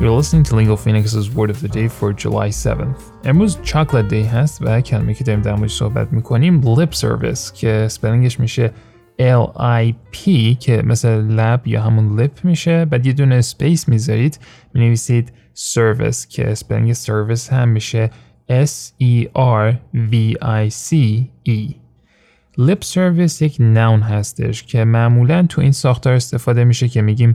You're listening to Lingo Phoenix's Word of the Day for July 7th. امروز Chocolate Day هست و کلمه که داریم در موردش صحبت می‌کنیم Lip Service که spelling ش میشه L-I-P که مثل لب یا همون lip میشه بعد یه دونه space می‌ذارید می‌نویسید service که spelling service هم میشه S-E-R-V-I-C-E lip service یک noun هستش که معمولا تو این ساختار استفاده میشه که میگیم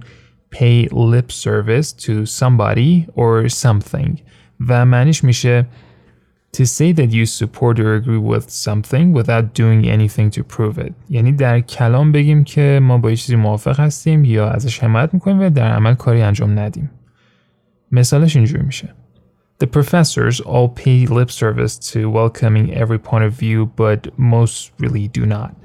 pay lip service to somebody or something و معنیش میشه to say that you support or agree with something without doing anything to prove it یعنی در کلام بگیم که ما با چیزی موافق هستیم یا ازش حمایت میکنیم و در عمل کاری انجام ندیم مثالش اینجوری میشه The professors all pay lip service to welcoming every point of view but most really do not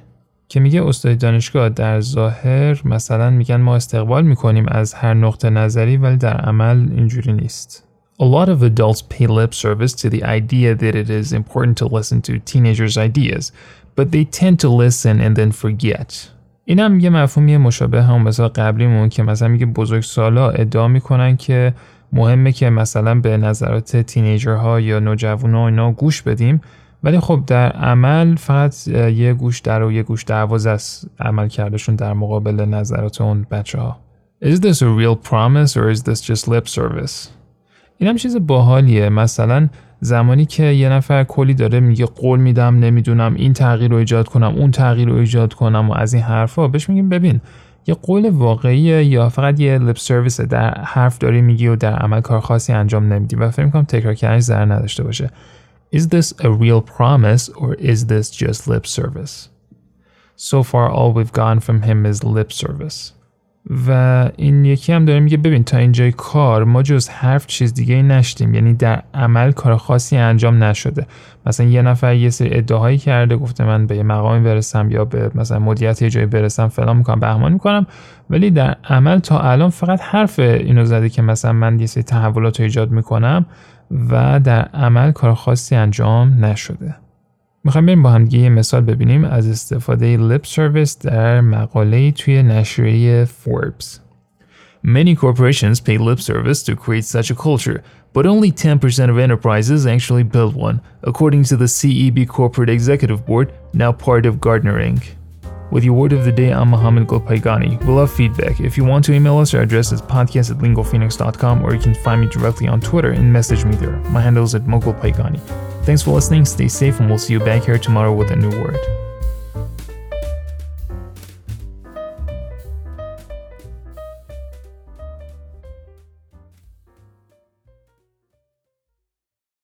که میگه استاد دانشگاه در ظاهر مثلا میگن ما استقبال می‌کنیم از هر نقطه نظری ولی در عمل اینجوری نیست. A lot of adults pay lip service to the idea that it is important to listen to teenagers' ideas, but they tend to listen and then forget. این هم یه مفهومی مشابه هم. مثلا قبلیمون که مثلا میگه بزرگ سالا ادعا می‌کنن که مهمه که مثلا به نظرات تینیجرها یا نوجوانا اینا گوش بدیم. ولی خب در عمل فقط یه گوش در و یه گوش دروازه است عمل کردشون در مقابل نظرات اون بچه ها. Is this a real promise or is this just lip service? این هم چیز باحالیه مثلا زمانی که یه نفر کلی داره میگه قول میدم نمی‌دونم این تغییر رو ایجاد کنم اون تغییر رو ایجاد کنم و از این حرفا بهش میگیم ببین یه قول واقعی یا فقط یه لپ سرویس در حرف داری میگی و در عمل کار خاصی انجام نمیدی و فکر کنم تکرار کردنش ضرر نداشته باشه Is this a real promise or is this just lip service? So far all we've gotten from him is lip service. و این یکی هم داره میگه ببین تا اینجای کار ما جز حرف چیز دیگه نشدیم یعنی در عمل کار خاصی انجام نشده. مثلا یه نفر یه سری ادعاهایی کرده گفته من به یه مقامی برسم یا به مثلا مدیریت یه جایی برسم فلان می‌کنم بهمان می‌کنم. ولی در عمل تا الان فقط حرف اینو زده که مثلا من یه سری تحولات ایجاد می‌کنم و در عمل کار خاصی انجام نشده. میخوایم بریم با هم دیگه یه مثال ببینیم از استفاده lip service در مقاله توی نشریه Forbes. Many corporations pay lip service to create such a culture, but only 10% of enterprises actually build one, according to the CEB Corporate Executive Board, now part of Gartner Inc. With your word of the day, I'm Mohammed Golpaigani. We'll love feedback. If you want to email us, our address is podcast at lingophoenix.com or you can find me directly on Twitter and message me there. My handle is at mogulpaigani. Thanks for listening, stay safe, and we'll see you back here tomorrow with a new word.